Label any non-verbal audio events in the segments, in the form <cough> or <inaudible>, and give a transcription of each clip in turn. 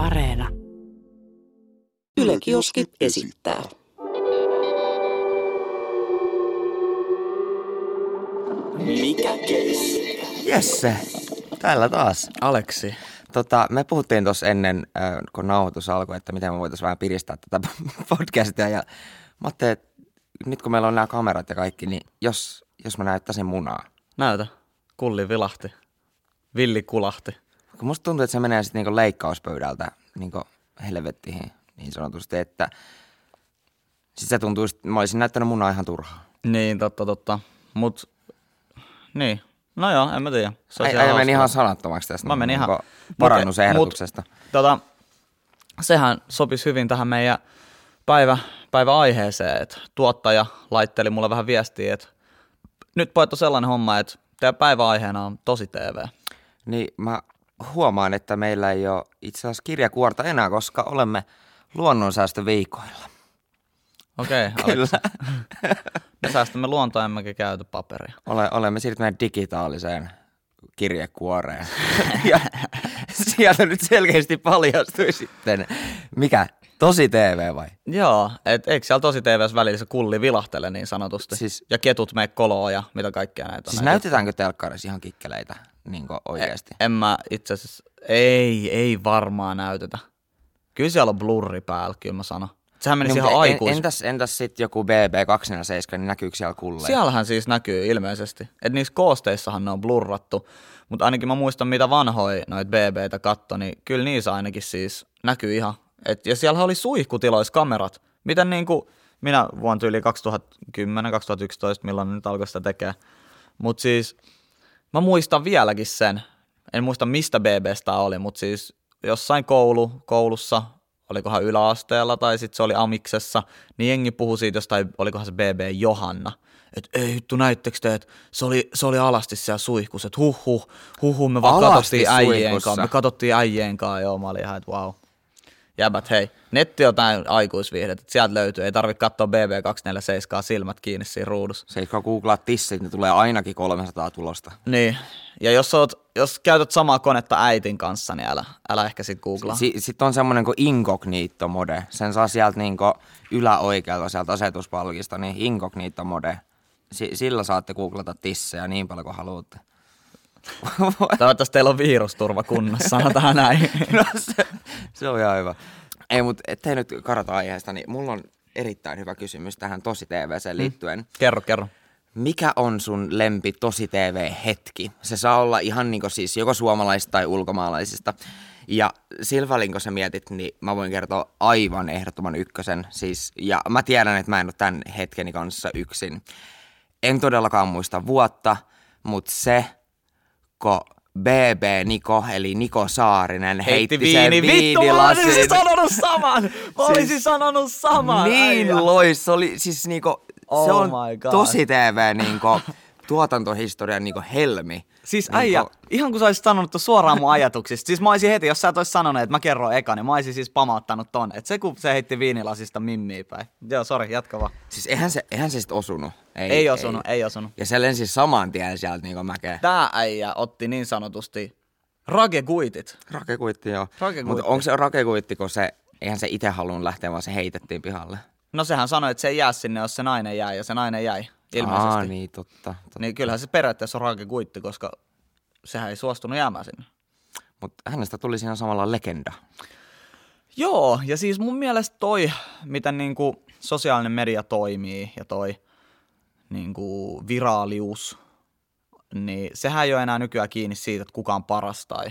Areena. Yle Kioski esittää. Mikä keissi? Jesse, täällä taas. Aleksi. Tota, me puhuttiin tuossa ennen, äh, kun nauhoitus alkoi, että miten me voitaisiin vähän piristää tätä <laughs> podcastia. Ja mä ajattelin, että nyt kun meillä on nämä kamerat ja kaikki, niin jos, jos mä näyttäisin munaa. Näytä. Kulli vilahti. Villi kulahti. Kun musta tuntuu, että se menee sitten niinku leikkauspöydältä niinku helvettiin niin sanotusti, että siis se tuntuu, että mä olisin näyttänyt munaa ihan turhaa. Niin, totta, totta. Mut, niin. No joo, en mä tiedä. Se ai hauskaa. meni ihan sanattomaksi tästä. Mä menin ihan- niinku Mut- Parannusehdotuksesta. Tota, sehän sopisi hyvin tähän meidän päivä, päiväaiheeseen, että tuottaja laitteli mulle vähän viestiä, että nyt pojat on sellainen homma, että teidän päiväaiheena on tosi TV. Niin mä huomaan, että meillä ei ole itse asiassa kirjakuorta enää, koska olemme luonnonsäästöviikoilla. Okei, <laughs> okay, Kyllä. me säästämme luontoa, emmekä käytä paperia. Ole, olemme siirtyneet digitaaliseen kirjekuoreen. <laughs> ja sieltä nyt selkeästi paljastui sitten, mikä, tosi TV vai? Joo, et eikö siellä tosi TVS välillä se kulli vilahtele niin sanotusti? Siis- ja ketut mene koloon ja mitä kaikkea näitä on. Siis näitä. näytetäänkö telkkarissa ihan kikkeleitä niin oikeasti? En mä itse asiassa, ei, ei varmaan näytetä. Kyllä siellä on blurri päällä, kyllä mä sanon. Sehän menisi Niin, ihan en- aikuis. Entäs, entäs sitten joku BB247, niin näkyykö siellä kulleja? Siellähän siis näkyy ilmeisesti. Että niissä koosteissahan ne on blurrattu. Mutta ainakin mä muistan, mitä vanhoja noita BBtä katto, niin kyllä niissä ainakin siis näkyy ihan. Et, ja siellä oli suihkutiloissa kamerat. Miten niin kuin minä vuonna yli 2010, 2011, milloin nyt alkoi sitä tekemään. Mutta siis mä muistan vieläkin sen. En muista mistä BBstä oli, mutta siis jossain koulu, koulussa, olikohan yläasteella tai sitten se oli Amiksessa, niin jengi puhui siitä jostain, olikohan se BB Johanna. Että ei vittu näittekö te, että se oli, se oli alasti siellä suihkussa, että huh huh, huh huh, me vaan Alasti katsottiin äijien kanssa, me katsottiin äijien kanssa, joo, mä olin ihan, että wow. Jäbät, hei, netti on täynnä aikuisviihdet, että sieltä löytyy, ei tarvitse katsoa BB247 silmät kiinni siinä ruudussa. Se, kun googlaat tissit, niin tulee ainakin 300 tulosta. Niin, ja jos, oot, jos käytät samaa konetta äitin kanssa, niin älä, älä ehkä sit googlaa. Si- Sitten on semmoinen kuin incognito mode. Sen saa sieltä niinku yläoikealta sieltä asetuspalkista, niin incognito mode. Si- sillä saatte googlata tissejä niin paljon kuin haluatte. <laughs> Toivottavasti teillä on virusturva kunnossa, sanotaan näin. <laughs> no se, se on ihan hyvä. Ei, mutta ettei nyt karata aiheesta, niin mulla on erittäin hyvä kysymys tähän tosi TVC liittyen. kerro, kerro. Mikä on sun lempi tosi TV-hetki? Se saa olla ihan niinku siis joko suomalaisista tai ulkomaalaisista. Ja kun sä mietit, niin mä voin kertoa aivan ehdottoman ykkösen. Siis, ja mä tiedän, että mä en ole tämän hetkeni kanssa yksin. En todellakaan muista vuotta, mutta se, kun BB Niko, eli Niko Saarinen, heitti, Heitti sen viini. Vittu, mä olisin sanonut saman! Mä <laughs> olisin Siis- sanonut saman! Niin lois, se oli siis niinku, se Oh on my God. tosi TV niinku, <laughs> tuotantohistorian niinku helmi. Siis Niinku- äijä, ihan kun sä olisit sanonut suoraan mun ajatuksista. Siis mä olisin heti, jos sä et sanonut, että mä kerron eka, niin mä olisin siis pamauttanut ton. Et se kun se heitti viinilasista mimmiä päin. Joo, sori, jatka vaan. Siis eihän se, eihän se sit osunut. Ei, ei osunut, ei. ei osunut. Ja se lensi saman tien sieltä niinku mäkeä. Tää äijä otti niin sanotusti ragekuitit. Rakekuitti joo. Rakekuitti. Mutta onko se rakekuitti, kun se, eihän se itse halunnut lähteä, vaan se heitettiin pihalle. No sehän sanoi, että se ei jää sinne, jos se nainen jäi, ja se nainen jäi, ilmeisesti. Aa, niin. niin totta. totta. niin kyllähän se periaatteessa on ragekuitti, koska sehän ei suostunut jäämään sinne. Mutta hänestä tuli siinä samalla legenda. Joo, ja siis mun mielestä toi, miten niinku sosiaalinen media toimii ja toi niinku viraalius, niin sehän ei ole enää nykyään kiinni siitä, että kuka on paras tai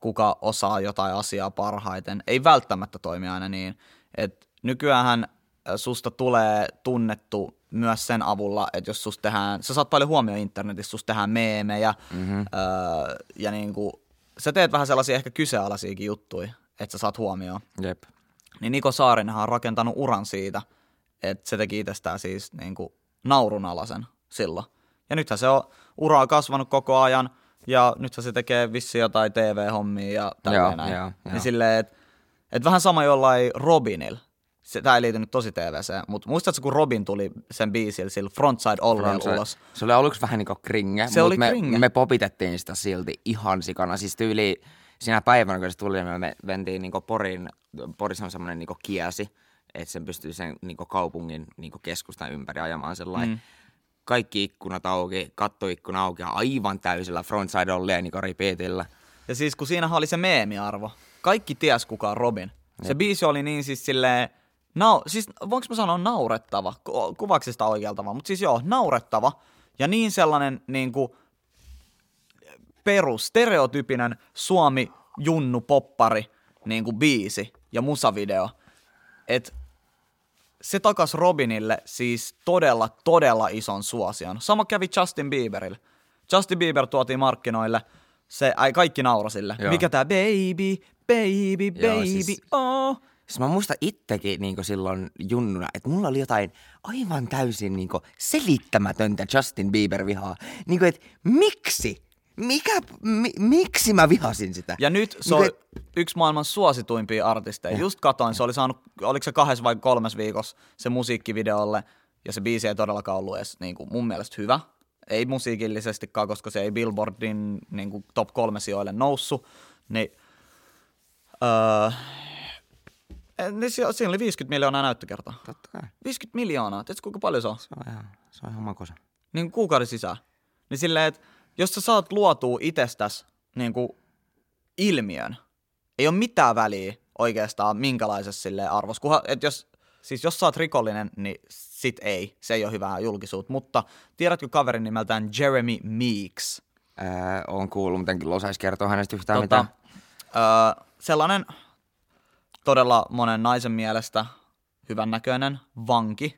kuka osaa jotain asiaa parhaiten. Ei välttämättä toimi aina niin. Et nykyäänhän äh, susta tulee tunnettu myös sen avulla, että jos susta tehdään, sä saat paljon huomioon internetissä, susta tehdään meemejä mm-hmm. öö, ja niinku, sä teet vähän sellaisia ehkä kyseenalaisiakin juttuja, että sä saat huomioon. Jep. Niin Niko Saarinenhan on rakentanut uran siitä, että se teki itsestään siis niinku naurunalaisen silloin. Ja nythän se on uraa kasvanut koko ajan, ja nythän se tekee vissi jotain TV-hommia ja Joo, tälleen näin. joo, joo. Niin silleen, että et vähän sama jollain Robinilla. Se, tää ei liity nyt tosi TVC, mutta muistatko, kun Robin tuli sen biisillä sillä Frontside Ollella Frontside. ulos? Se oli aluksi vähän niin kuin kringe, Se mut oli me, kringe. me popitettiin sitä silti ihan sikana. Siis tyyli siinä päivänä, kun se tuli, niin me mentiin niin Porin, Porissa on semmoinen niin kiesi, että sen pystyy sen niin kaupungin niin keskustan ympäri ajamaan sellainen. Mm. Kaikki ikkunat auki, kattoikkuna auki ja aivan täysillä frontside olleen niin repeatillä. Ja siis kun siinähän oli se meemiarvo. Kaikki ties kuka on Robin. Se Jep. biisi oli niin siis silleen, nau, siis voinko mä sanoa naurettava, Ku- kuvaako se sitä oikealla tavalla, mutta siis joo, naurettava ja niin sellainen niin kuin perus, stereotypinen Suomi junnu poppari niin kuin biisi ja musavideo, että se takas Robinille siis todella, todella ison suosion. Sama kävi Justin Bieberille. Justin Bieber tuotiin markkinoille, se, ai, kaikki naura sille. Joo. Mikä tää baby, baby, Joo, baby, siis- oh. Siis mä muistan itsekin niin silloin junnuna, että mulla oli jotain aivan täysin niin selittämätöntä Justin Bieber-vihaa. Niin kuin, että miksi? Mikä, mi, miksi mä vihasin sitä? Ja nyt se Niin on kuin, yksi maailman suosituimpia artisteja. Just katoin, se oli saanut, oliko se kahdessa vai kolmes viikossa se musiikkivideolle, ja se biisi ei todellakaan ollut edes niin kuin mun mielestä hyvä. Ei musiikillisestikaan, koska se ei Billboardin niin kuin top kolme sijoille noussut. Niin, öö, niin si- siinä oli 50 miljoonaa näyttökertaa. Totta kai. 50 miljoonaa, tiedätkö kuinka paljon se on? Se on ihan, se on ihan makosa. niin kuukauden sisään. Niin silleen, että jos sä saat luotua itsestäs niin kuin ilmiön, ei ole mitään väliä oikeastaan minkälaisessa silleen arvossa. Kunhan, että jos, siis jos sä oot rikollinen, niin sit ei. Se ei ole hyvää julkisuutta. Mutta tiedätkö kaverin nimeltään Jeremy Meeks? Öö, on kuullut, mutta en kyllä osaisi kertoa hänestä yhtään Tota, mitään. öö, sellainen todella monen naisen mielestä hyvännäköinen vanki.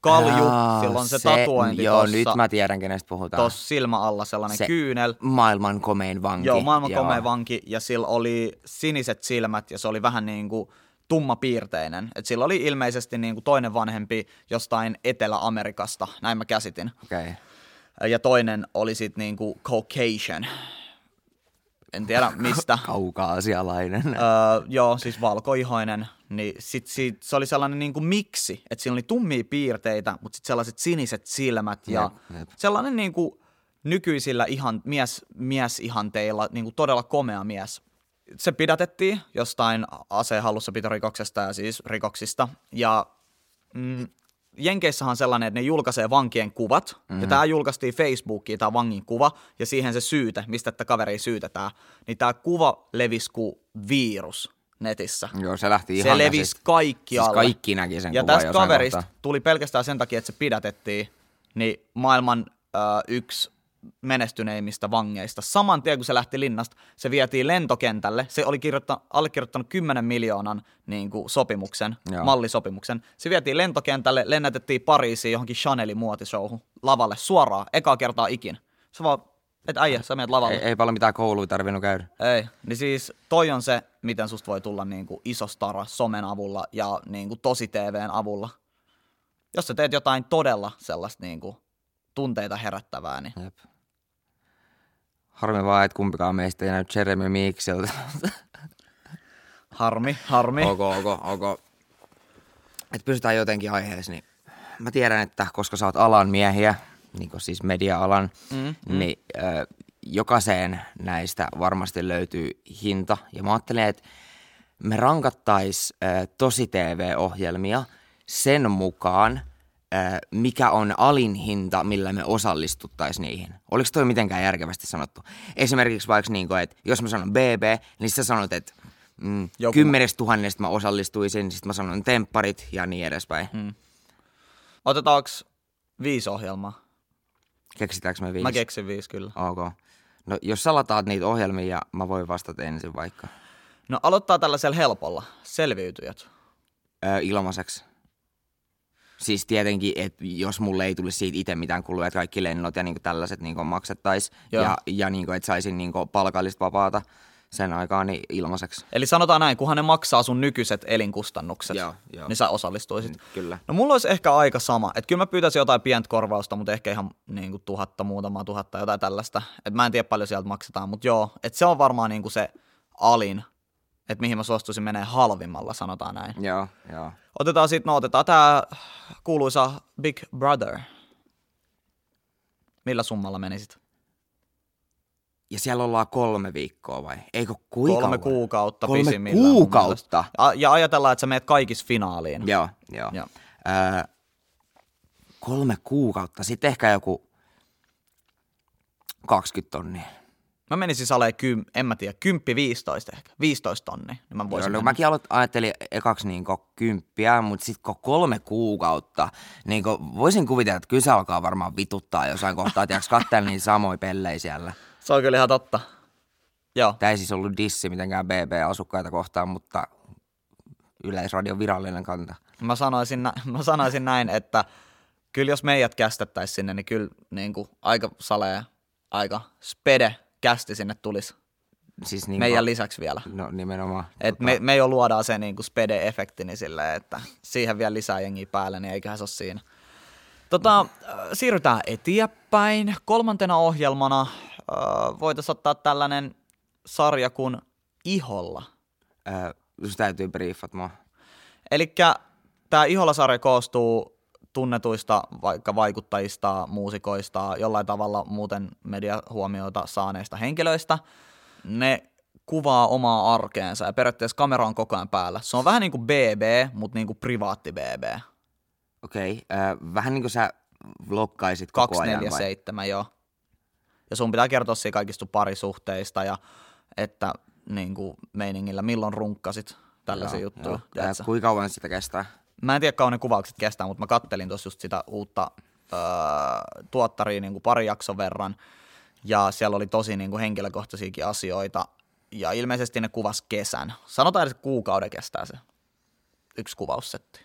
Kalju, Aa, silloin se, tatuointi Joo, tossa, nyt mä tiedän, kenestä puhutaan. tossa silmä alla sellainen Se kyynel. Maailman komein vanki. Joo, maailman komea vanki ja sillä oli siniset silmät ja se oli vähän niin kuin tummapiirteinen. Et sillä oli ilmeisesti niin kuin toinen vanhempi jostain Etelä-Amerikasta, näin mä käsitin. Okei. Ja toinen oli sitten niin kuin Caucasian. En tiedä mistä. <laughs> Kaukaasialainen. öö, joo, siis valkoihoinen. Niin sit, sit, se oli sellainen niin kuin miksi, että siinä oli tummia piirteitä, mutta sitten sellaiset siniset silmät ja Jep, jep. sellainen niin kuin nykyisillä ihan mies, miesihanteilla niin kuin todella komea mies. Se pidätettiin jostain asehallussapito-rikoksesta ja siis rikoksista. Ja mm, Jenkeissähän on sellainen, että ne julkaisee vankien kuvat, mm-hmm. ja tämä julkaistiin Facebookiin, tämä vangin kuva, ja siihen se syyte, mistä tätä kaveria syytetään, niin tämä kuva levisi kuin virus netissä. Joo, se lähti Se ihan levisi käsistä. kaikkialle. Siis kaikki näki sen Ja kuvan tästä kaverista tuli pelkästään sen takia, että se pidätettiin, niin maailman ö, yksi menestyneimmistä vangeista. Saman tien, kun se lähti linnasta, se vietiin lentokentälle. Se oli kirjoittanut, allekirjoittanut 10 miljoonan niin kuin, sopimuksen, Joo. mallisopimuksen. Se vietiin lentokentälle, lennätettiin Pariisiin johonkin Chanelin muotishowhun lavalle suoraan, ekaa kertaa ikin. Se vaan, että äijä, sä menet lavalle. Ei, ei paljon mitään kouluja tarvinnut käydä. Ei, niin siis toi on se, miten susta voi tulla niinku iso stara somen avulla ja niinku tosi TVn avulla. Jos sä teet jotain todella sellaista niinku tunteita herättävää, niin Jep. Harmi vaan, että kumpikaan meistä ei näy Jeremy Meeksiltä. harmi, harmi. ok, ok, ok. Että pysytään jotenkin aiheessa, niin mä tiedän, että koska sä oot alan miehiä, niin kuin siis media-alan, mm, niin ö, jokaiseen näistä varmasti löytyy hinta. Ja mä ajattelin, että me rankattais ö, tosi TV-ohjelmia sen mukaan, mikä on alin hinta, millä me osallistuttaisiin niihin. Oliko toi mitenkään järkevästi sanottu? Esimerkiksi vaikka, niin kuin, että jos mä sanon BB, niin sä sanot, että mm, Joku- kymmenestä tuhannesta mä osallistuisin, sitten mä sanon tempparit ja niin edespäin. Mm. Otetaanko viisi ohjelmaa? Keksitäänkö me viisi? Mä keksin viisi kyllä. Ok. No jos sä lataat niitä ohjelmia, mä voin vastata ensin vaikka. No aloittaa tällaisella helpolla. Selviytyjät. Öö, ilmaiseksi. Siis tietenkin, että jos mulle ei tulisi siitä itse mitään kuluja, että kaikki lennot ja niinku tällaiset niinku maksettaisiin ja, ja niinku, että saisin niinku palkallista vapaata sen aikaa niin ilmaiseksi. Eli sanotaan näin, kunhan ne maksaa sun nykyiset elinkustannukset, Joo, joo. niin sä osallistuisit. Kyllä. No mulla olisi ehkä aika sama. Että kyllä mä pyytäisin jotain pientä korvausta, mutta ehkä ihan niin kuin tuhatta, muutamaa tuhatta, jotain tällaista. Että mä en tiedä paljon sieltä maksetaan, mutta joo. Että se on varmaan niin kuin se alin, että mihin mä suostuisin menee halvimmalla, sanotaan näin. Joo, joo. Otetaan sitten, no otetaan tää kuuluisa Big Brother. Millä summalla menisit? Ja siellä ollaan kolme viikkoa vai? Eikö kuinka Kolme kauan? kuukautta Kolme kuukautta? mielestä. A- Ja ajatellaan, että sä meet kaikissa finaaliin. Joo, joo. Joo. Öö, kolme kuukautta. Sitten ehkä joku 20 tonnia. Mä menisin saleen, kym, en mä tiedä, 10-15 ehkä, 15 tonni. Niin mä Joo, voisin no, mennä. mäkin aloit, ajattelin ekaksi niin kymppiä, mutta sitten kun kolme kuukautta, niin voisin kuvitella, että kyllä se alkaa varmaan vituttaa jossain kohtaa, että jaks katsella niin samoja pellejä siellä. Se on kyllä ihan totta. Joo. Tämä ei siis ollut dissi mitenkään BB-asukkaita kohtaan, mutta Yleisradion virallinen kanta. Mä sanoisin, nä- mä sanoisin näin, että kyllä jos meidät kästettäisiin sinne, niin kyllä niin kuin aika salee, aika spede kästi sinne tulisi Siis niin meidän lisäksi vielä. No nimenomaan. Et me, me jo luodaan se niin kuin spede-efekti, niin silleen, että siihen vielä lisää jengiä päälle, niin eiköhän se ole siinä. Tota, äh, siirrytään eteenpäin. Kolmantena ohjelmana äh, voitaisiin ottaa tällainen sarja kuin Iholla. Jos täytyy briefat mua. Eli tämä Iholla-sarja koostuu tunnetuista vaikka vaikuttajista, muusikoista, jollain tavalla muuten mediahuomioita saaneista henkilöistä. Ne kuvaa omaa arkeensa ja periaatteessa kamera on koko ajan päällä. Se on vähän niin kuin BB, mutta niin kuin privaatti BB. Okei, öö, vähän niin kuin sä vloggaisit koko ajan vai? 247, joo. Ja sun pitää kertoa siinä kaikista parisuhteista ja että niin kuin meiningillä, milloin runkkasit, tällaisia Joo, juttuja. joo. Ää, sä? Kuinka kauan sitä kestää? Mä en tiedä kauan ne kuvaukset kestää, mutta mä kattelin tuossa just sitä uutta öö, tuottaria niin kuin pari jakson verran. Ja siellä oli tosi niin kuin henkilökohtaisiakin asioita. Ja ilmeisesti ne kuvas kesän. Sanotaan, että kuukauden kestää se yksi kuvaussetti.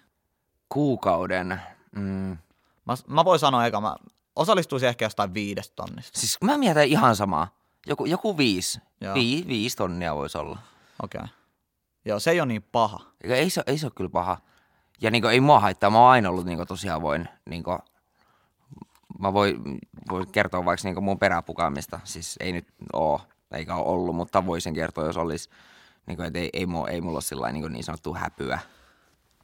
Kuukauden. Mm. Mä, mä voin sanoa eka, mä osallistuisin ehkä jostain viidestä tonnista. Siis mä mietin ihan samaa. Joku, joku viisi. Joo. Vi, viisi tonnia voisi olla. Okei. Okay. Joo, se ei ole niin paha. Eikä Ei se, ei se ole kyllä paha. Ja niinku, ei mua haittaa. Mä oon aina ollut niinku, tosiaan voin, niinku, mä voin, voin kertoa vaikka niinku mun peräpukaamista. Siis ei nyt oo, eikä ole ollut, mutta voisin kertoa, jos olisi. Niinku, et ei, ei, mulla, ei mulla ole sillä niin, niin sanottu häpyä.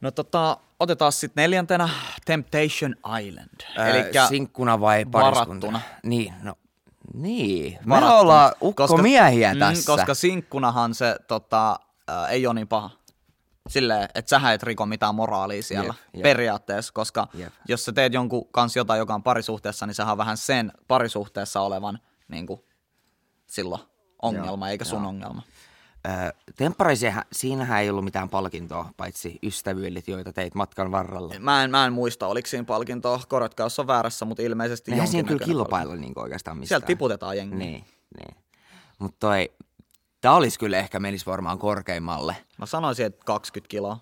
No tota, otetaan sitten neljäntenä Temptation Island. Elikkä sinkkuna vai pariskunta? varattuna. Niin, no niin. Me Varattuna. ollaan ukkomiehiä mm, tässä. Koska sinkkunahan se tota, äh, ei ole niin paha. Silleen, että sähän et riko mitään moraalia siellä Jep, jep. periaatteessa, koska Jep. jos sä teet jonkun kanssa jotain, joka on parisuhteessa, niin sehän on vähän sen parisuhteessa olevan niin kuin, silloin ongelma, Joo, eikä sun joo. ongelma. Öö, siinähän ei ollut mitään palkintoa, paitsi ystävyydet, joita teit matkan varrella. Mä en, mä en muista, oliko siinä palkintoa, korjatkaa jos on väärässä, mutta ilmeisesti Eihän siinä kyllä kilpailla niin oikeastaan mistään. Sieltä tiputetaan jengiä. Niin, niin. Mutta toi, tää olisi kyllä ehkä menisi varmaan korkeimmalle. Mä sanoisin, että 20 kiloa.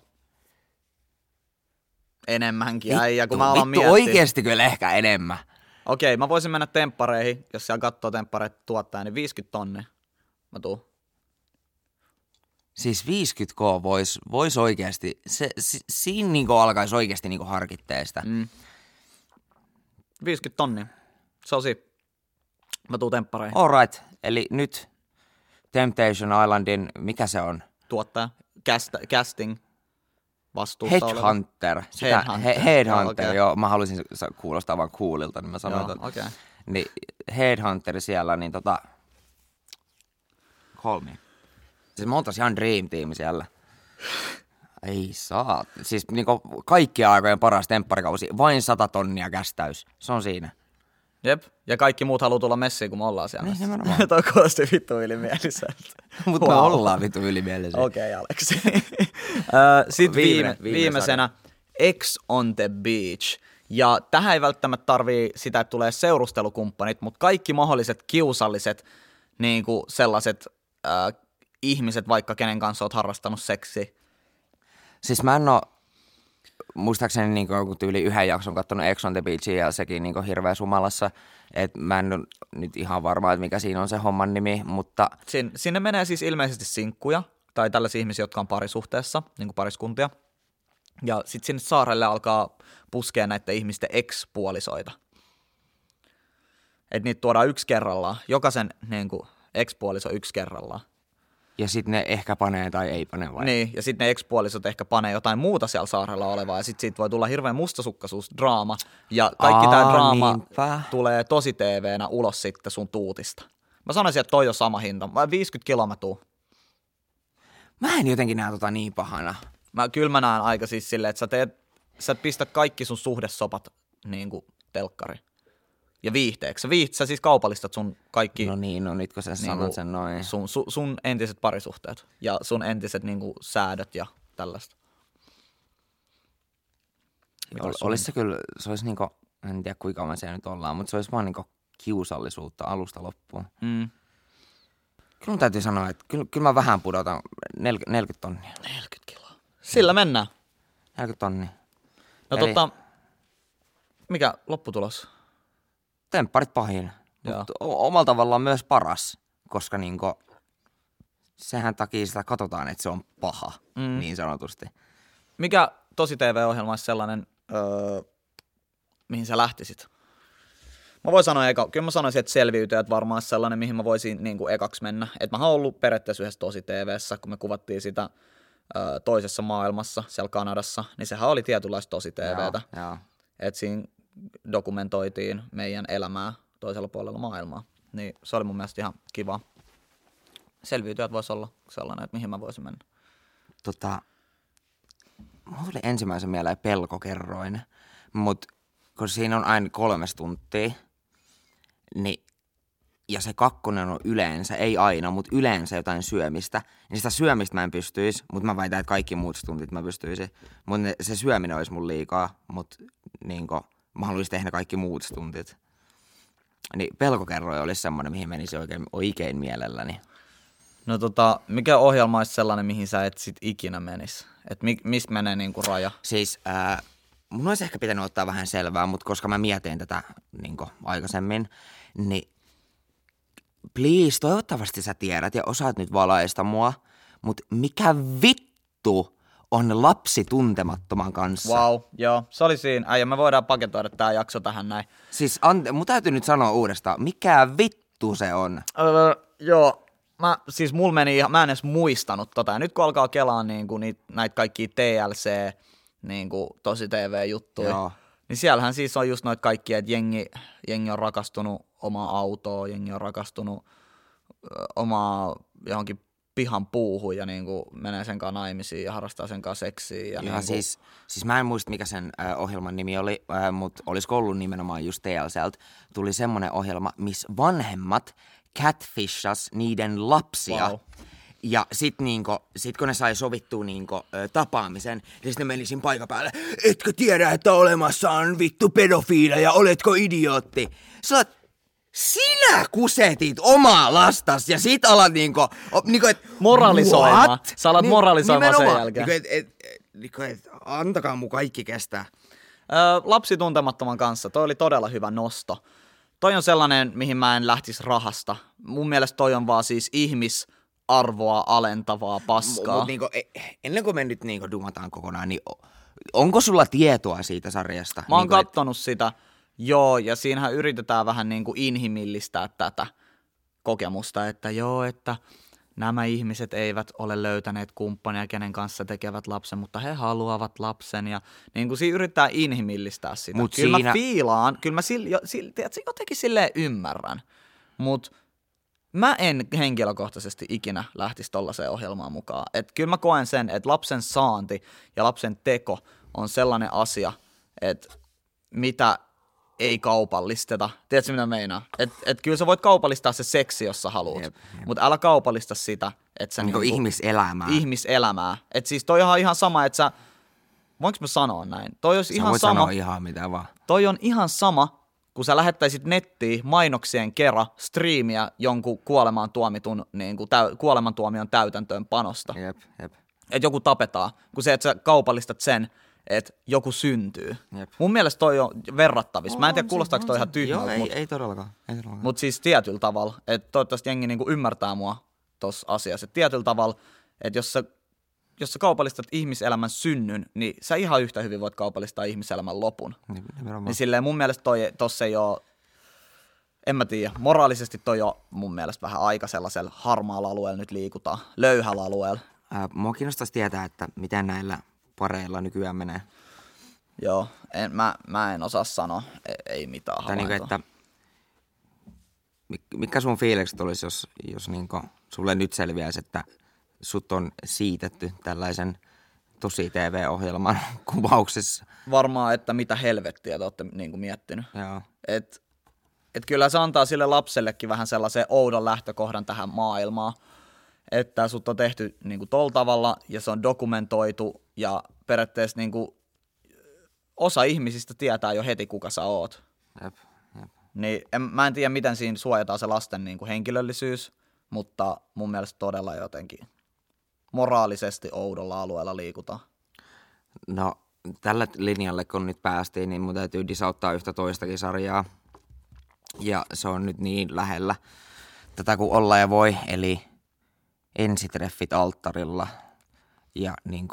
Enemmänkin Vittu, äijä, kun mä alan vittu miettiä. oikeesti kyllä ehkä enemmän. Okei, mä voisin mennä temppareihin, jos siellä katsoo temppareita tuottaa, niin 50 tonnia. Mä tuun. Siis 50k vois, vois oikeasti, se, si, siinä niinku alkaisi oikeasti niinku harkittea sitä. Mm. 50 tonnia. Se on siinä. Mä tuun temppareihin. Alright, eli nyt Temptation Islandin, mikä se on? Tuottaja. Cast, casting. Vastuussa oleva. Headhunter. Sitä, Headhunter. He, headhunter, Joo, okei. joo. Mä haluaisin sa- kuulostaa vaan coolilta, niin mä sanoin, Joo, että okei. niin Headhunter siellä, niin tota, call me. Siis me oltais ihan dream team siellä. Ei saa. Siis niinku kaikkien aikojen paras tempparikausi. Vain 100 tonnia kästäys. Se on siinä. Jep. Ja kaikki muut haluaa tulla messiin, kun me ollaan siellä. Niin, messissä. <laughs> Toi kuulosti vittu ylimieliseltä. <laughs> Mutta me Wow. ollaan vitu ylimielisiä. Okei, okay, Aleksi. <laughs> Sitten Viime- viime, viime viimeisenä X on the Beach. Ja tähän ei välttämättä tarvii sitä, että tulee seurustelukumppanit, mutta kaikki mahdolliset kiusalliset niin kuin sellaiset äh, ihmiset, vaikka kenen kanssa oot harrastanut seksiä. Siis mä en oo, muistaakseni niin joku tyyli yhden jakson kattonut Ex on the Beachin ja sekin niin hirveä sumalassa. Et mä en oo nyt ihan varma, että mikä siinä on se homman nimi, mutta Sin, sinne menee siis ilmeisesti sinkkuja tai tällaisia ihmisiä, jotka on parisuhteessa, niin kuin pariskuntia. Ja sitten sinne saarelle alkaa puskea näiden ihmisten ex-puolisoita. Että niitä tuodaan yksi kerrallaan. Jokaisen niin kuin, ex-puoliso yksi kerrallaan. Ja sitten ne ehkä panee tai ei pane vai? Niin, ja sitten ne ex-puolisot ehkä panee jotain muuta siellä saarella olevaa, ja sitten siitä voi tulla hirveän mustasukkaisuusdraama. Ja kaikki tämä draama niinpä. tulee tosi TVnä ulos sitten sun tuutista. Mä sanoisin, että toi on sama hinta. Mä 50 kiloa mä tuun. Mä en jotenkin näe tota niin pahana. Mä, kyllä mä näen aika siis silleen, että sä teet, sä pistät kaikki sun suhdesopat niin kuin telkkari. Ja viihteeksi. Sä, viiht, sä siis kaupallistat sun kaikki No niin, no nyt kun sä niinku sanot sen noin. sun, su, sun entiset parisuhteet ja sun entiset niin kuin, säädöt ja tällaista. Ol, olisi se kyllä, se olisi niinku, en tiedä kuinka kauan siellä nyt ollaan, mutta se olisi vaan niinku kiusallisuutta alusta loppuun. Mm. Kyllä mun täytyy sanoa, että kyllä, kyllä mä vähän pudotan 40, 40 tonnia. 40 kiloa. Sillä mennään. 40 tonnia. No Eli- tota, mikä lopputulos? Tempparit pahin, mutta omalla tavallaan myös paras, koska niinku, sehän takia sitä katsotaan, että se on paha, mm. niin sanotusti. Mikä tosi TV-ohjelma olisi sellainen, öö, mihin sä lähtisit? Mä voin sanoa eka, kyllä mä sanoisin, että selviytyjät varmaan sellainen, mihin mä voisin niin kuin ekaksi mennä. Et mä oon ollut periaatteessa yhdessä tosi TVssä, kun me kuvattiin sitä öö, toisessa maailmassa, siellä Kanadassa, niin sehän oli tietynlaista tosi TVtä. Joo, joo. että siinä dokumentoitiin meidän elämää toisella puolella maailmaa. Niin se oli mun mielestä ihan kiva. Selviytyjät voisi olla sellainen, että mihin mä voisin mennä. tota, mulla tuli ensimmäisen mieleen pelkokerroin, mutta kun siinä on aina kolmes tuntia, niin, ja se kakkonen on yleensä, ei aina, mutta yleensä jotain syömistä, niin sitä syömistä mä en pystyisi, mutta mä väitän, että kaikki muut tuntit mä pystyisin. Mutta se syöminen olisi mun liikaa, mutta niinku, mä haluaisin tehdä kaikki muut tuntit. Niin pelkokerroin olisi semmoinen, mihin menisi oikein, oikein mielelläni. No tota, mikä ohjelma olisi sellainen, mihin sä et sit ikinä menis? Et mi- mistä menee niinku raja? Siis ää, mun olisi ehkä pitänyt ottaa vähän selvää, mutta koska mä mietin tätä niin aikaisemmin, niin please, toivottavasti sä tiedät ja osaat nyt valaista mua, mutta mikä vittu on lapsi tuntemattoman kanssa? Wow, joo, se oli siinä. Äijä, me voidaan paketoida tää jakso tähän näin. Siis ante, mun täytyy nyt sanoa uudestaan, mikä vittu se on? Öö, joo, mä, siis mulla meni ihan, mä en edes muistanut tota. Ja nyt kun alkaa kelaa niin kuin niitä, näitä kaikkia TLC, niin kuin tosi TV-juttuja, Joo. niin siellähän siis on just noita kaikkia, että jengi, jengi on rakastunut omaa autoa, jengi on rakastunut ö, omaa johonkin pihan puuhun ja niin kuin menee sen kanssa naimisiin ja harrastaa sen kanssa seksiä. Ja, niin kuin, siis, siis mä en muista, mikä sen äh, ohjelman nimi oli, äh, mutta olisiko ollut nimenomaan just TLCltä. Tuli semmoinen ohjelma, missä vanhemmat catfishas niiden lapsia. Wow. Ja sit, niinku, sit kun ne sai sovittua niinku, tapaamisen, niin sitten ne meni siinä paikan päälle. Etkö tiedä, että olemassa on vittu pedofiileja, oletko idiootti? Sä oot, sinä kusetit omaa lastas ja sit alat niinku, niinku et, Moralisoimaan. what? Sä alat moralisoimaan sen jälkeen. Niinku, et, et, et, niinku, et, antakaa mun kaikki kestää. Öö, lapsi tuntemattoman kanssa, toi oli todella hyvä nosto. Toi on sellainen, mihin mä en lähtisi rahasta. Mun mielestä toi on vaan siis ihmisarvoa alentavaa paskaa. Mut niinku, e- ennen kuin me nyt niinku dumataan kokonaan, niin onko sulla tietoa siitä sarjasta? Mä oon Niinku, et- kattonut sitä, joo, ja siinähän yritetään vähän niin kuin inhimillistää tätä kokemusta, että joo, että nämä ihmiset eivät ole löytäneet kumppania, kenen kanssa tekevät lapsen, mutta he haluavat lapsen, ja niin kuin siinä yrittää inhimillistää sitä. Mut kyllä siinä- mä fiilaan, kyllä mä sil, jo, sil, tiedätkö, jotenkin silleen ymmärrän, mutta mä en henkilökohtaisesti ikinä lähtisi tollaiseen ohjelmaan mukaan. Et kyllä mä koen sen, että lapsen saanti ja lapsen teko on sellainen asia, että mitä ei kaupallisteta. Tiedätkö mitä meinaa? Et, et kyllä sä voit kaupallistaa se seksi, jos sä haluat, Jep, mutta älä kaupallista sitä, että sä niinku niinku- ihmiselämää. ihmiselämää. Et siis toi on ihan sama, että sä, voinko mä sanoa näin? Toi olisi Sä ihan voit sama, sanoa ihan mitä vaan. toi on ihan sama, kun sä lähettäisit nettiin mainoksien kera striimiä jonkun kuolemaan tuomitun, niin kuin täy, kuolemantuomion täytäntöön panosta. Jep, jep. Että joku tapetaan, kun se, että sä kaupallistat sen, että joku syntyy. Jep. Mun mielestä toi on verrattavissa. Mä en tiedä, kuulostaako on toi ihan tyhmältä, Joo, ei, mutta ei todellakaan. Ei todellakaan. mut siis tietyllä tavalla. Että toivottavasti jengi niinku ymmärtää mua tossa asiassa. Et tietyllä tavalla, että jos sä, jos sä kaupallistat ihmiselämän synnyn, niin sä ihan yhtä hyvin voit kaupallistaa ihmiselämän lopun. Nim- nimenomaan. Niin silleen mun mielestä toi, tossa ei oo, en mä tiedä, moraalisesti toi on mun mielestä vähän aika sellaisella harmaalla alueella nyt liikutaan, löyhällä alueella. Mua kiinnostaisi tietää, että miten näillä pareilla nykyään menee. Joo, en, mä, mä en osaa sanoa, ei, ei mitään Tai havaintoa. että mik- mikä sun fiilikset olisi, jos, jos niinku sulle nyt selviäisi, että sut on siitetty tällaisen tosi TV-ohjelman <laughs> kuvauksessa? Varmaan, että mitä helvettiä te olette niin kuin miettinyt. Joo. Et, et kyllä se antaa sille lapsellekin vähän sellaisen oudon lähtökohdan tähän maailmaan, että sut on tehty niin kuin tol tavalla ja se on dokumentoitu ja periaatteessa niin kuin, osa ihmisistä tietää jo heti, kuka sä oot. Jep, jep. Niin en, mä en tiedä, miten siinä suojataan se lasten niin kuin henkilöllisyys, mutta mun mielestä todella jotenkin moraalisesti oudolla alueella liikutaan. No, tällä linjalle kun nyt päästiin, niin mun täytyy disauttaa yhtä toistakin sarjaa. Ja se on nyt niin lähellä tätä kuin olla ja voi, eli ensitreffit alttarilla. Ja niin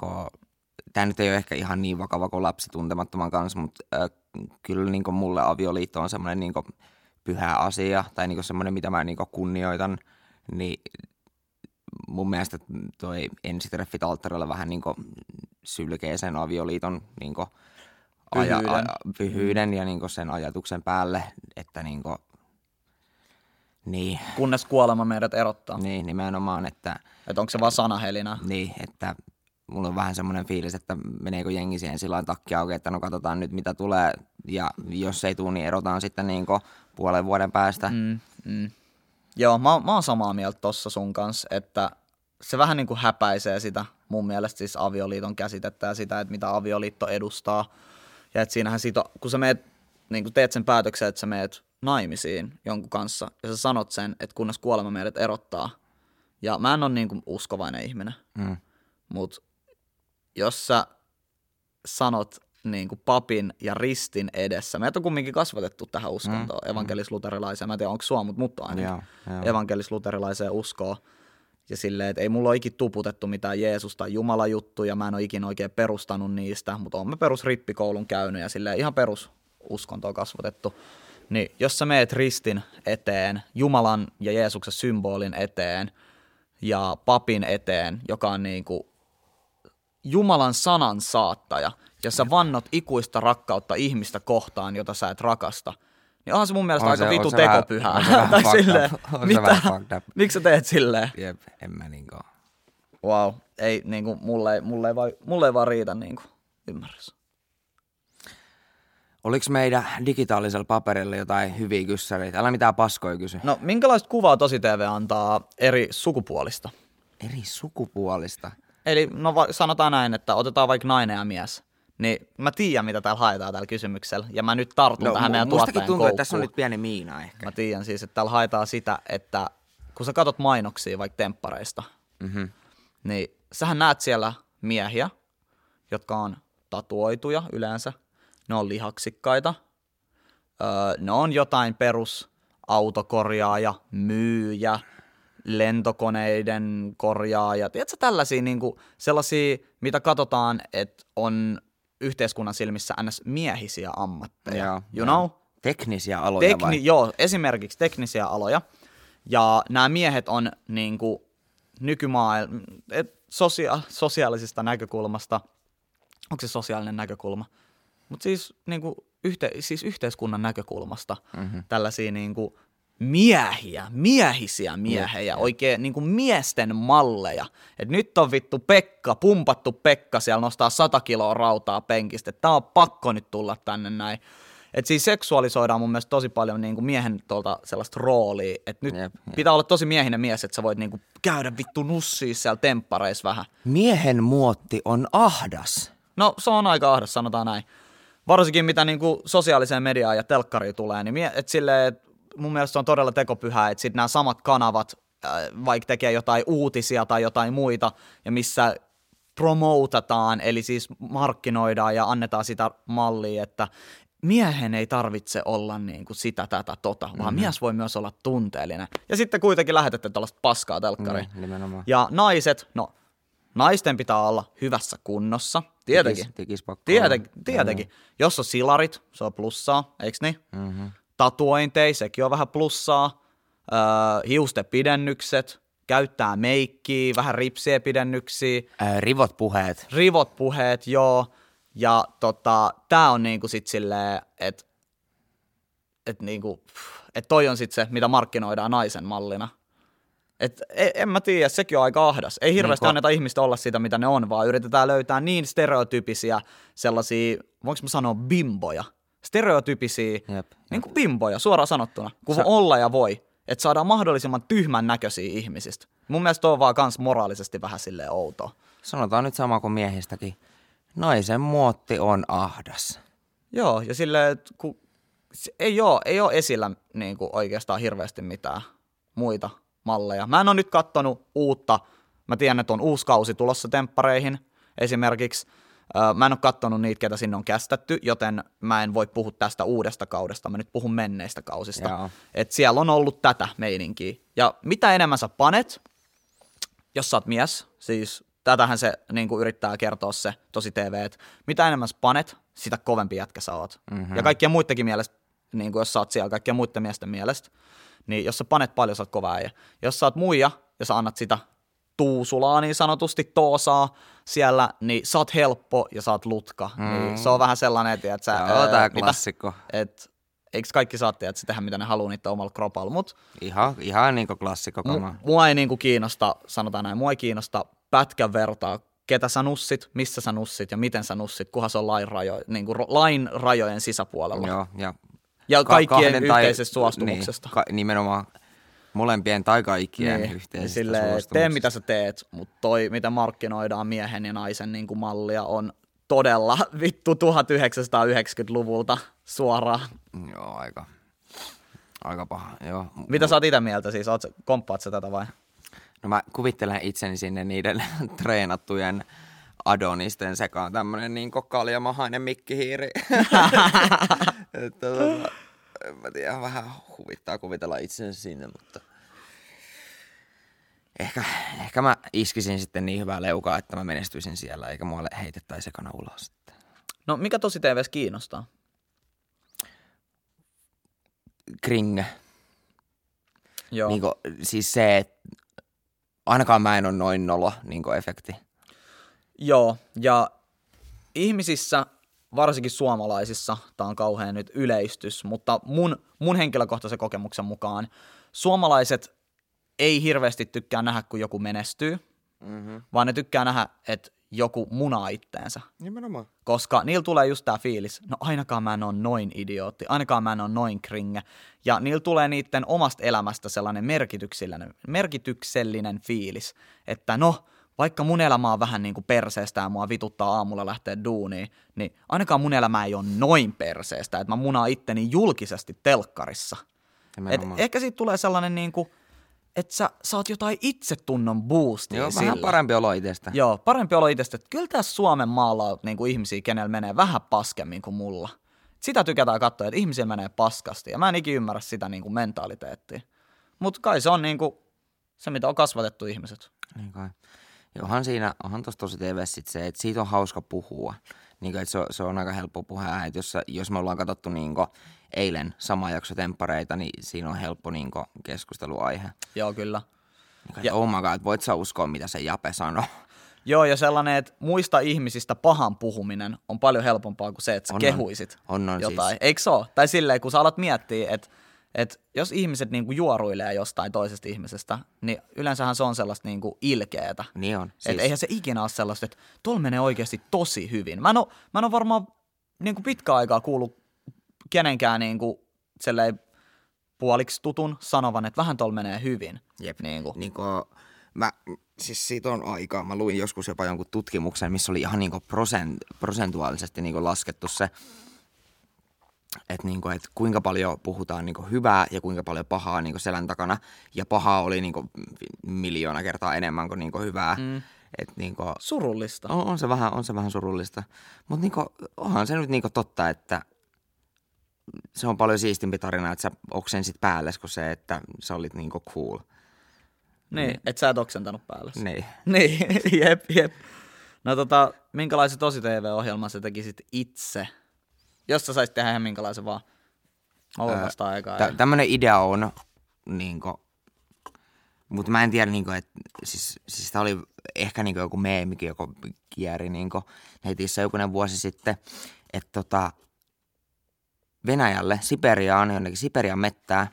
tämä nyt ei ole ehkä ihan niin vakava kuin lapsi tuntemattoman kanssa, mutta äh, kyllä niin mulle avioliitto on semmoinen niin pyhä asia, tai niin semmoinen, mitä mä niin kunnioitan, niin mun mielestä toi ensitreffit alttarilla vähän niin sylkee sen avioliiton niin aja, Pyhyyden. aja, pyhyyden ja niin sen ajatuksen päälle, että niin kuin, niin, Kunnes kuolema meidät erottaa. niin, nimenomaan, että, Että onko se vaan sanahelinä? niin, että mulla on vähän semmoinen fiilis, että meneekö jengi siihen sillä takki auki, että no katsotaan nyt mitä tulee, ja jos ei tule, niin erotaan sitten niin puolen vuoden päästä. Mm. Mm. Joo, mä, mä oon samaa mieltä tossa sun kanssa, että se vähän niin kuin häpäisee sitä mun mielestä siis avioliiton käsitettä ja sitä, että mitä avioliitto edustaa. Ja että siinähän siitä, kun sä meet, niin kuin teet sen päätöksen, että sä meet naimisiin jonkun kanssa ja sä sanot sen, että kunnes kuolema meidät erottaa. Ja mä en ole niin kuin uskovainen ihminen, Mm. mutta jos sä sanot niin kuin papin ja ristin edessä, meitä on kumminkin kasvatettu tähän uskontoon, mm. evankelis-luterilaiseen, mä en tiedä onko sua, mutta mut on ainakin Joo, joo. evankelis-luterilaiseen uskoon. Ja silleen, että ei mulla ole ikinä tuputettu mitään Jeesus tai Jumala juttuja, mä en ole ikinä oikein perustanut niistä, mutta oon mä perusrippikoulun käynyt ja silleen ihan perususkontoa kasvatettu. Niin jos sä meet ristin eteen, Jumalan ja Jeesuksen symbolin eteen ja papin eteen, joka on niinku Jumalan sanan saattaja, ja sä vannot ikuista rakkautta ihmistä kohtaan, jota sä et rakasta, niin onhan se mun mielestä On aika se- vitu tekopyhää. <laughs> tai silleen, mitä? Miksi sä teet silleen? Jep, en mä niinku. Wow, ei, niinku, mulle, ei- mulle, ei vaan, mulle ei vaan riitä niinku, ymmärrys. Oliko meidän digitaalisella paperilla jotain hyviä kyssäreitä? Älä mitään paskoja kysy. No, minkälaista kuvaa tosi TV antaa eri sukupuolista? Eri sukupuolista. Eli no va- sanotaan näin, että otetaan vaikka nainen ja mies. Niin mä tiedän, mitä täällä haetaan tällä kysymyksellä. Ja mä nyt tartun tähän mu- meidän tuottajan tuntuu, että tässä on koukkuun. nyt pieni miina ehkä. Mä tiedän siis, että täällä haetaan sitä, että kun sä katot mainoksia vaikka temppareista, Mhm. niin sähän näet siellä miehiä, jotka on tatuoituja yleensä. Ne on lihaksikkaita. Öö, ne on jotain perus autokorjaaja, myyjä, lentokoneiden korjaaja. Tiedätkö tällaisia niinku, sellaisia, mitä katsotaan, että on yhteiskunnan silmissä ns. miehisiä ammatteja. Joo, you joo. know? Teknisiä aloja Tekni, vai? joo, esimerkiksi teknisiä aloja. Ja nämä miehet on niin kuin nykymaailma, et sosia- sosiaalisesta näkökulmasta, onko se sosiaalinen näkökulma, mutta siis, niin kuin yhte, siis yhteiskunnan näkökulmasta mm-hmm. tällaisia niin kuin miehiä, miehisiä miehejä, oikein niin kuin miesten malleja. Et nyt on vittu Pekka, pumpattu Pekka, siellä nostaa 100 kiloa rautaa penkistä, tää on pakko nyt tulla tänne näin. Et siis seksuaalisoidaan mun mielestä tosi paljon niin kuin miehen tuolta sellaista roolia, että nyt Jep, jep. pitää olla tosi miehinen mies, että sä voit niin kuin käydä vittu nussiin siellä temppareissa vähän. Miehen muotti on ahdas. No se on aika ahdas, sanotaan näin. Varsinkin mitä niin kuin sosiaaliseen mediaan ja telkkariin tulee, niin mie- et silleen, et mun mielestä se on todella tekopyhää, että sitten nämä samat kanavat, äh, vaikka tekee jotain uutisia tai jotain muita, ja missä promotataan, eli siis markkinoidaan ja annetaan sitä mallia, että miehen ei tarvitse olla niin kuin sitä, tätä, tota, vaan mm-hmm. mies voi myös olla tunteellinen. Ja sitten kuitenkin lähetätte tällaista paskaa telkkariin. Nimenomaan. Ja naiset, no naisten pitää olla hyvässä kunnossa, tietenkin. Tikis- tikis pakko Tietenkin, tietenkin. Jos on silarit, se on plussaa, eikö niin? Mm-hmm. Tatuointei, sekin on vähän plussaa. Öö, hiustepidennykset, käyttää meikkiä, vähän ripsien pidennyksiä, Äh, rivot puheet. rivot puheet, joo. Ja tota, tää on niinku sit silleen, että et niinku, että toi on sitten se, mitä markkinoidaan naisen mallina. Et en, en mä tiedä, sekin on aika ahdas. Ei hirveästi Niin anneta ihmistä olla sitä, mitä ne on, vaan yritetään löytää niin stereotyyppisiä sellaisia, voinko mä sanoa bimboja, stereotyyppisiä Jep, niin kuin bimboja, suoraan sanottuna, kun Sä- olla ja voi, että saadaan mahdollisimman tyhmän näköisiä ihmisistä. Mun mielestä on vaan kans moraalisesti vähän silleen outoa. Sanotaan nyt sama kuin miehistäkin. Naisen muotti on ahdas. Joo, ja silleen, että kun ei ole, ei ole esillä niin kuin oikeastaan hirveästi mitään muita malleja. Mä en ole nyt kattonut uutta, mä tiedän, että on uusi kausi tulossa temppareihin esimerkiksi. Mä en ole kattonut niitä, ketä sinne on kästetty, joten mä en voi puhua tästä uudesta kaudesta. Mä nyt puhun menneistä kausista. Joo. Et siellä on ollut tätä meininkiä. Ja mitä enemmän sä panet, jos sä oot mies, siis tätähän se niin kuin yrittää kertoa se tosi TV, että mitä enemmän sä panet, sitä kovempi jätkä sä oot. Mm-hmm. Ja kaikkien muidenkin mielestä, niin kuin jos sä oot siellä kaikkien muiden miesten mielestä, niin jos sä panet paljon, sä oot kova äijä. Jos sä oot muija ja sä annat sitä tuusulaa niin sanotusti, toosaa siellä, niin sä oot helppo ja sä oot lutka. Mm. Niin se on vähän sellainen, että sä, Joo, tää mitä? klassikko. Et, eikö kaikki saa tiedä, että se tehdä mitä ne haluaa niiden omalla kropalla, mutta Ihan, ihan niinku klassikko kama. mua ei niinku kiinnosta, sanotaan näin, mua ei kiinnosta pätkän vertaa, ketä sä nussit, missä sä nussit ja miten sä nussit, kunhan se on lain, rajo, niinku ro- lain rajojen sisäpuolella. Joo, ja Ja ka- kaikkien kahden tai- yhteisestä suostumuksesta. Niin, ka- nimenomaan molempien tai kaikkien niin, yhteisestä silleen, tee suostumuksesta. mitä sä teet, mutta toi, mitä markkinoidaan miehen ja naisen niinku mallia, on todella <laughs> vittu 1990-luvulta suoraan. Joo, aika, aika paha. Joo. Mitä sä oot itse mieltä siis? Oot, komppaat sä tätä vai? No mä kuvittelen itseni sinne niiden <laughs> treenattujen Adonisten sekaan tämmönen niin kaljamahainen mikkihiiri. <laughs> että tota, en mä tiedä, vähän huvittaa kuvitella itsensä sinne, mutta ehkä, ehkä mä iskisin sitten niin hyvää leukaa, että mä menestyisin siellä, eikä mua heitettäisi ekana ulos. No mikä tosi TVS kiinnostaa? Kringe. Joo. Niin siis se, että ainakaan mä en ole noin nolo niin efekti. Joo, ja ihmisissä, varsinkin suomalaisissa, tämä on kauhean nyt yleistys, mutta mun, mun henkilökohtaisen kokemuksen mukaan suomalaiset ei hirveästi tykkää nähdä, kun joku menestyy, mm-hmm. vaan ne tykkää nähdä, että joku munaa itteensä. Nimenomaan. Koska niillä tulee just tää fiilis, no ainakaan mä en ole noin idiootti, ainakaan mä en ole noin kringe. Ja niillä tulee niiden omasta elämästä sellainen merkityksellinen, merkityksellinen fiilis, että no, vaikka mun elämä on vähän niin kuin perseestä ja mua vituttaa aamulla lähteä duuniin, niin ainakaan mun elämä ei ole noin perseestä, että mä munaan itteni julkisesti telkkarissa. Et ehkä siitä tulee sellainen niin kuin, että sä saat jotain itsetunnon boostia Joo, sillä. vähän parempi olo itsestä. Joo, parempi olla itsestä, että kyllä tässä Suomen maalla on niin kuin ihmisiä, kenellä menee vähän paskemmin kuin mulla. Sitä tykätään katsoa, että ihmisiä menee paskasti, ja mä en ikin ymmärrä sitä niin kuin mentaaliteettia. Mutta kai se on niin kuin se, mitä on kasvatettu ihmiset. Niin kai. Ja onhan siinä, onhan tossa tosi TV sit se, että siitä on hauska puhua. Niin kuin, että se, on, se on aika helppo puhua, että jos, jos me ollaan katsottu niin kuin, eilen sama jakso temppareita, niin siinä on helppo niin kuin, keskusteluaihe. Joo, kyllä. Niin kuin, että oh my god, voit sä uskoa, mitä se Jape sanoo. <laughs> Joo, ja sellainen, että muista ihmisistä pahan puhuminen on paljon helpompaa kuin se, että sä On, on. kehuisit On, on jotain. siis. Eikö se ole? Tai silleen, kun sä alat miettiä, että että jos ihmiset niinku juoruilee jostain toisesta ihmisestä, niin yleensähän se on sellaista niinku ilkeetä. Niin on. Siis... Et eihän se ikinä ole sellaista, että tuolla menee oikeasti tosi hyvin. Mä en ole, mä en ole varmaan niin kuin pitkä aikaa kuullut kenenkään niin kuin, puoliksi tutun sanovan, että vähän tuolla menee hyvin. Jep. Niin kuin. Niin kuin, mä, siis siitä on aikaa. Mä luin joskus jopa jonkun tutkimuksen, missä oli ihan niin kuin prosent, prosentuaalisesti niin kuin laskettu se, että, niin kuin, että kuinka paljon puhutaan niin kuin hyvää ja kuinka paljon pahaa niin kuin selän takana. Ja pahaa oli niin kuin miljoona kertaa enemmän kuin, niin kuin hyvää. Mm. Et niin kuin, Surullista. on, on, se vähän, on se vähän surullista. Mutta niin kuin, onhan se nyt niin kuin totta, että se on paljon siistimpi tarina, että sä oksensit päälle, kuin se, että sä olit niin kuin cool. Niin, et sä et oksentanut päällä. Niin. <laughs> Niin, jep, jep. No tota, minkälaisen tosi TV-ohjelman sä tekisit itse? Jos sä saisit tehdä ihan minkälaisen vaan. Voin vasta aikaa. Tä, tämmönen idea on, niinku, mutta mä en tiedä, niinku, että siis, siis tää oli ehkä niinku joku meemikin, joku kieri niinku, netissä jokunen vuosi sitten, että tota, Venäjälle, Siperiaan, jonnekin Siperian mettää,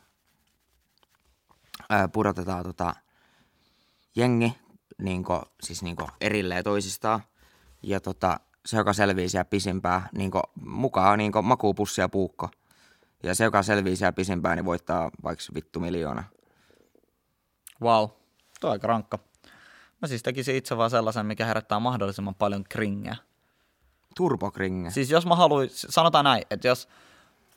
ö, pudotetaan tota, jengi niinku, siis niinku erilleen toisistaan. Ja tota, se, joka selviää siellä pisimpää, niinku, mukaan niinku makuupussi ja puukko. Ja se, joka selviää siellä pisimpää, niin voittaa vaikka vittu miljoona. Wow, tuo on aika rankka. Mä siis tekisin itse vaan sellaisen, mikä herättää mahdollisimman paljon kringeä. Turbokringe. Siis jos mä haluan, sanotaan näin, että jos,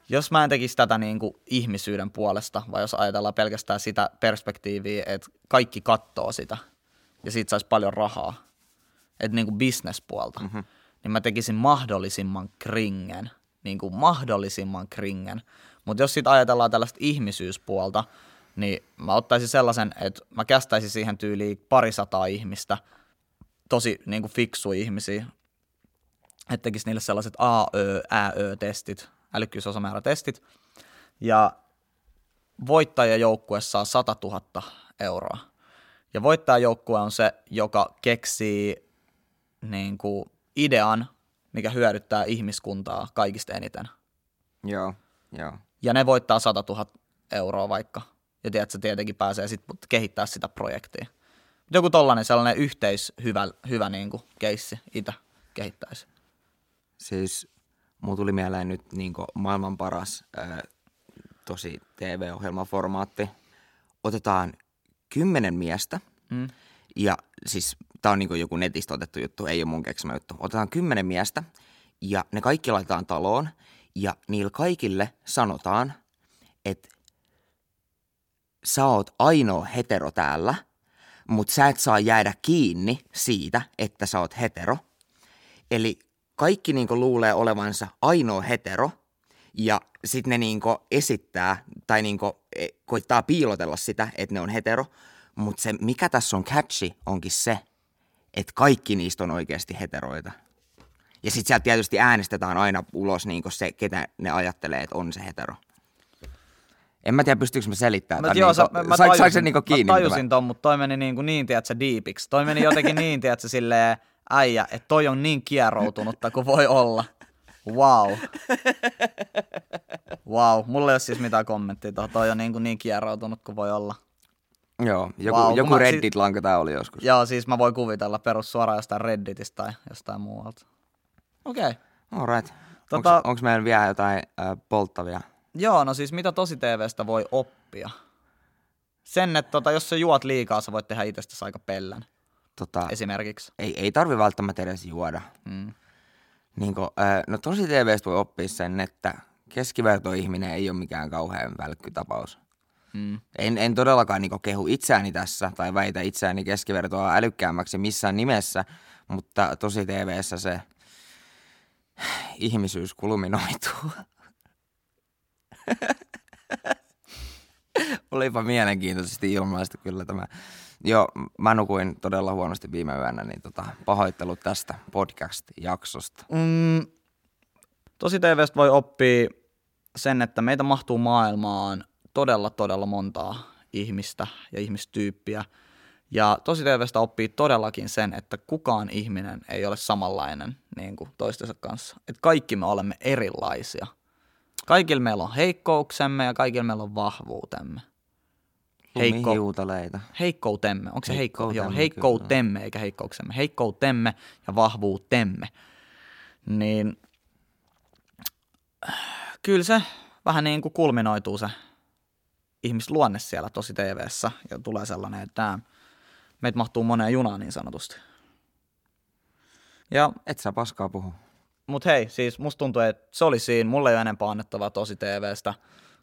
jos mä en tekisi tätä niin kuin ihmisyyden puolesta, vai jos ajatellaan pelkästään sitä perspektiiviä, että kaikki kattoo sitä, ja siitä saisi paljon rahaa, että niin kuin bisnespuolta, mm-hmm. Niin mä tekisin mahdollisimman kringen, niin kuin mahdollisimman kringen. Mutta jos sitten ajatellaan tällaista ihmisyyspuolta, niin mä ottaisin sellaisen, että mä kästäisin siihen tyyliin parisataa ihmistä, tosi niin kuin fiksuja ihmisiä, että tekisi niille sellaiset A, Ö, Ä, Ö-testit, älykkyysosamäärätestit, ja voittajajoukkue saa 100 000 euroa. Ja voittajajoukkue on se, joka keksii niin kuin idean, mikä hyödyttää ihmiskuntaa kaikista eniten. Joo, joo. Ja ne voittaa 100 000 euroa vaikka. Ja tiedät, se tietenkin pääsee sitten kehittää sitä projektia. Joku tollainen sellainen yhteis hyvä, hyvä niin kuin keissi itse kehittäisi. Siis mulla tuli mieleen nyt niin maailman paras ää, tosi TV-ohjelmaformaatti. Otetaan kymmenen miestä Mm. ja siis tää on niin joku netistä otettu juttu, ei ole mun keksimä juttu. Otetaan kymmenen miestä ja ne kaikki laitetaan taloon ja niillä kaikille sanotaan, että sä oot ainoa hetero täällä, mutta sä et saa jäädä kiinni siitä, että sä oot hetero. Eli kaikki niinku luulee olevansa ainoa hetero, ja sitten ne niinku esittää tai e, koittaa piilotella sitä, että ne on hetero. Mutta se, mikä tässä on catchy, onkin se, että kaikki niistä on oikeasti heteroita. Ja sitten sieltä tietysti äänestetään aina ulos niinku se, ketä ne ajattelee, että on se hetero. En mä tiedä, pystyykö mä selittämään. Mä, tämän joo, niinku, sä, mä, saiko tajusin, se niinku kiinni? mä tajusin ton, mutta toi meni niin, kuin niin tiedätkö, deepiksi. Toi meni jotenkin niin, tiedätkö, silleen äijä, että toi on niin kieroutunutta kuin voi olla. Wow. Wow, mulla ei ole siis mitään kommenttia tuohon. Toi on niin, kuin niin kieroutunut kuin voi olla. Joo, joku, kun joku Reddit-lanka tää oli joskus. Joo, siis mä voin kuvitella perus suoraan jostain Redditistä tai jostain muualta. Okei. Okay. Alright. Tota- Onko meillä vielä jotain äh, polttavia? Joo, no siis mitä tosi TVstä voi oppia? Sen, että tota, jos sä juot liikaa, sä voit tehdä itsestäsi aika pellän, Tota, esimerkiksi. ei, ei tarvi välttämättä edes juoda. Mm. Niin kuin, äh, no tosi TVstä voi oppia sen, että keskivertoihminen ei ole mikään kauhean välkkytapaus. Mm. En, en todellakaan niin kehu itseäni tässä tai väitä itseäni keskivertoa älykkäämmäksi missään nimessä, mutta tosi TVssä se ihmisyys kulminoituu. <laughs> Olipa mielenkiintoisesti ilmaista kyllä tämä. Joo, mä nukuin todella huonosti viime yönä, niin tota, pahoittelut tästä podcast-jaksosta. Mm, tosi TVstä voi oppia sen, että meitä mahtuu maailmaan todella, todella montaa ihmistä ja ihmistyyppiä. Ja tosi TVstä oppii todellakin sen, että kukaan ihminen ei ole samanlainen niin kuin toistensa kanssa. Että kaikki me olemme erilaisia. Kaikilla meillä on heikkouksemme ja kaikilla meillä on vahvuutemme. Heikko, Lumihiutaleita. heikkoutemme. Onko se heikko? Heikkoutemme, Joo, heikkoutemme eikä heikkouksemme. Heikkoutemme ja vahvuutemme. Niin kyllä se vähän niin kuin kulminoituu se ihmisluonne siellä tosi TVssä ja tulee sellainen, että meitä mahtuu moneen junaan niin sanotusti. Ja, Et sä paskaa puhu. mut hei, siis musta tuntuu, että se oli siinä. Mulla ei ole enempää annettavaa tosi TVstä.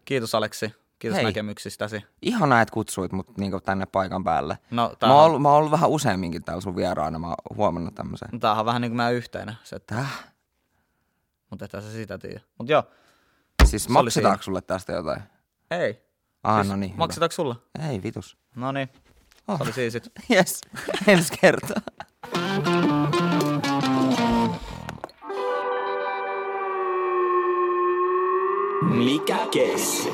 Kiitos Aleksi. Kiitos Hei. näkemyksistäsi. Ihanaa, että kutsuit mut niinku tänne paikan päälle. No, Mä oon, ollut, mä oon ollut vähän useamminkin täällä sun vieraana, mä oon huomannut tämmöisen. Tämähän on vähän niin kuin meidän yhteinen setti. Täh? Mutta ethän se sitä tiedä. Mut joo, Siis maksetaanko sulle tästä jotain? ei. Ah, Siis no niin. Maksetaanko sulla? Ei vitus. No niin, Oh. se oli siisit. <laughs> Yes, ensi kertaa. Mikä keissi?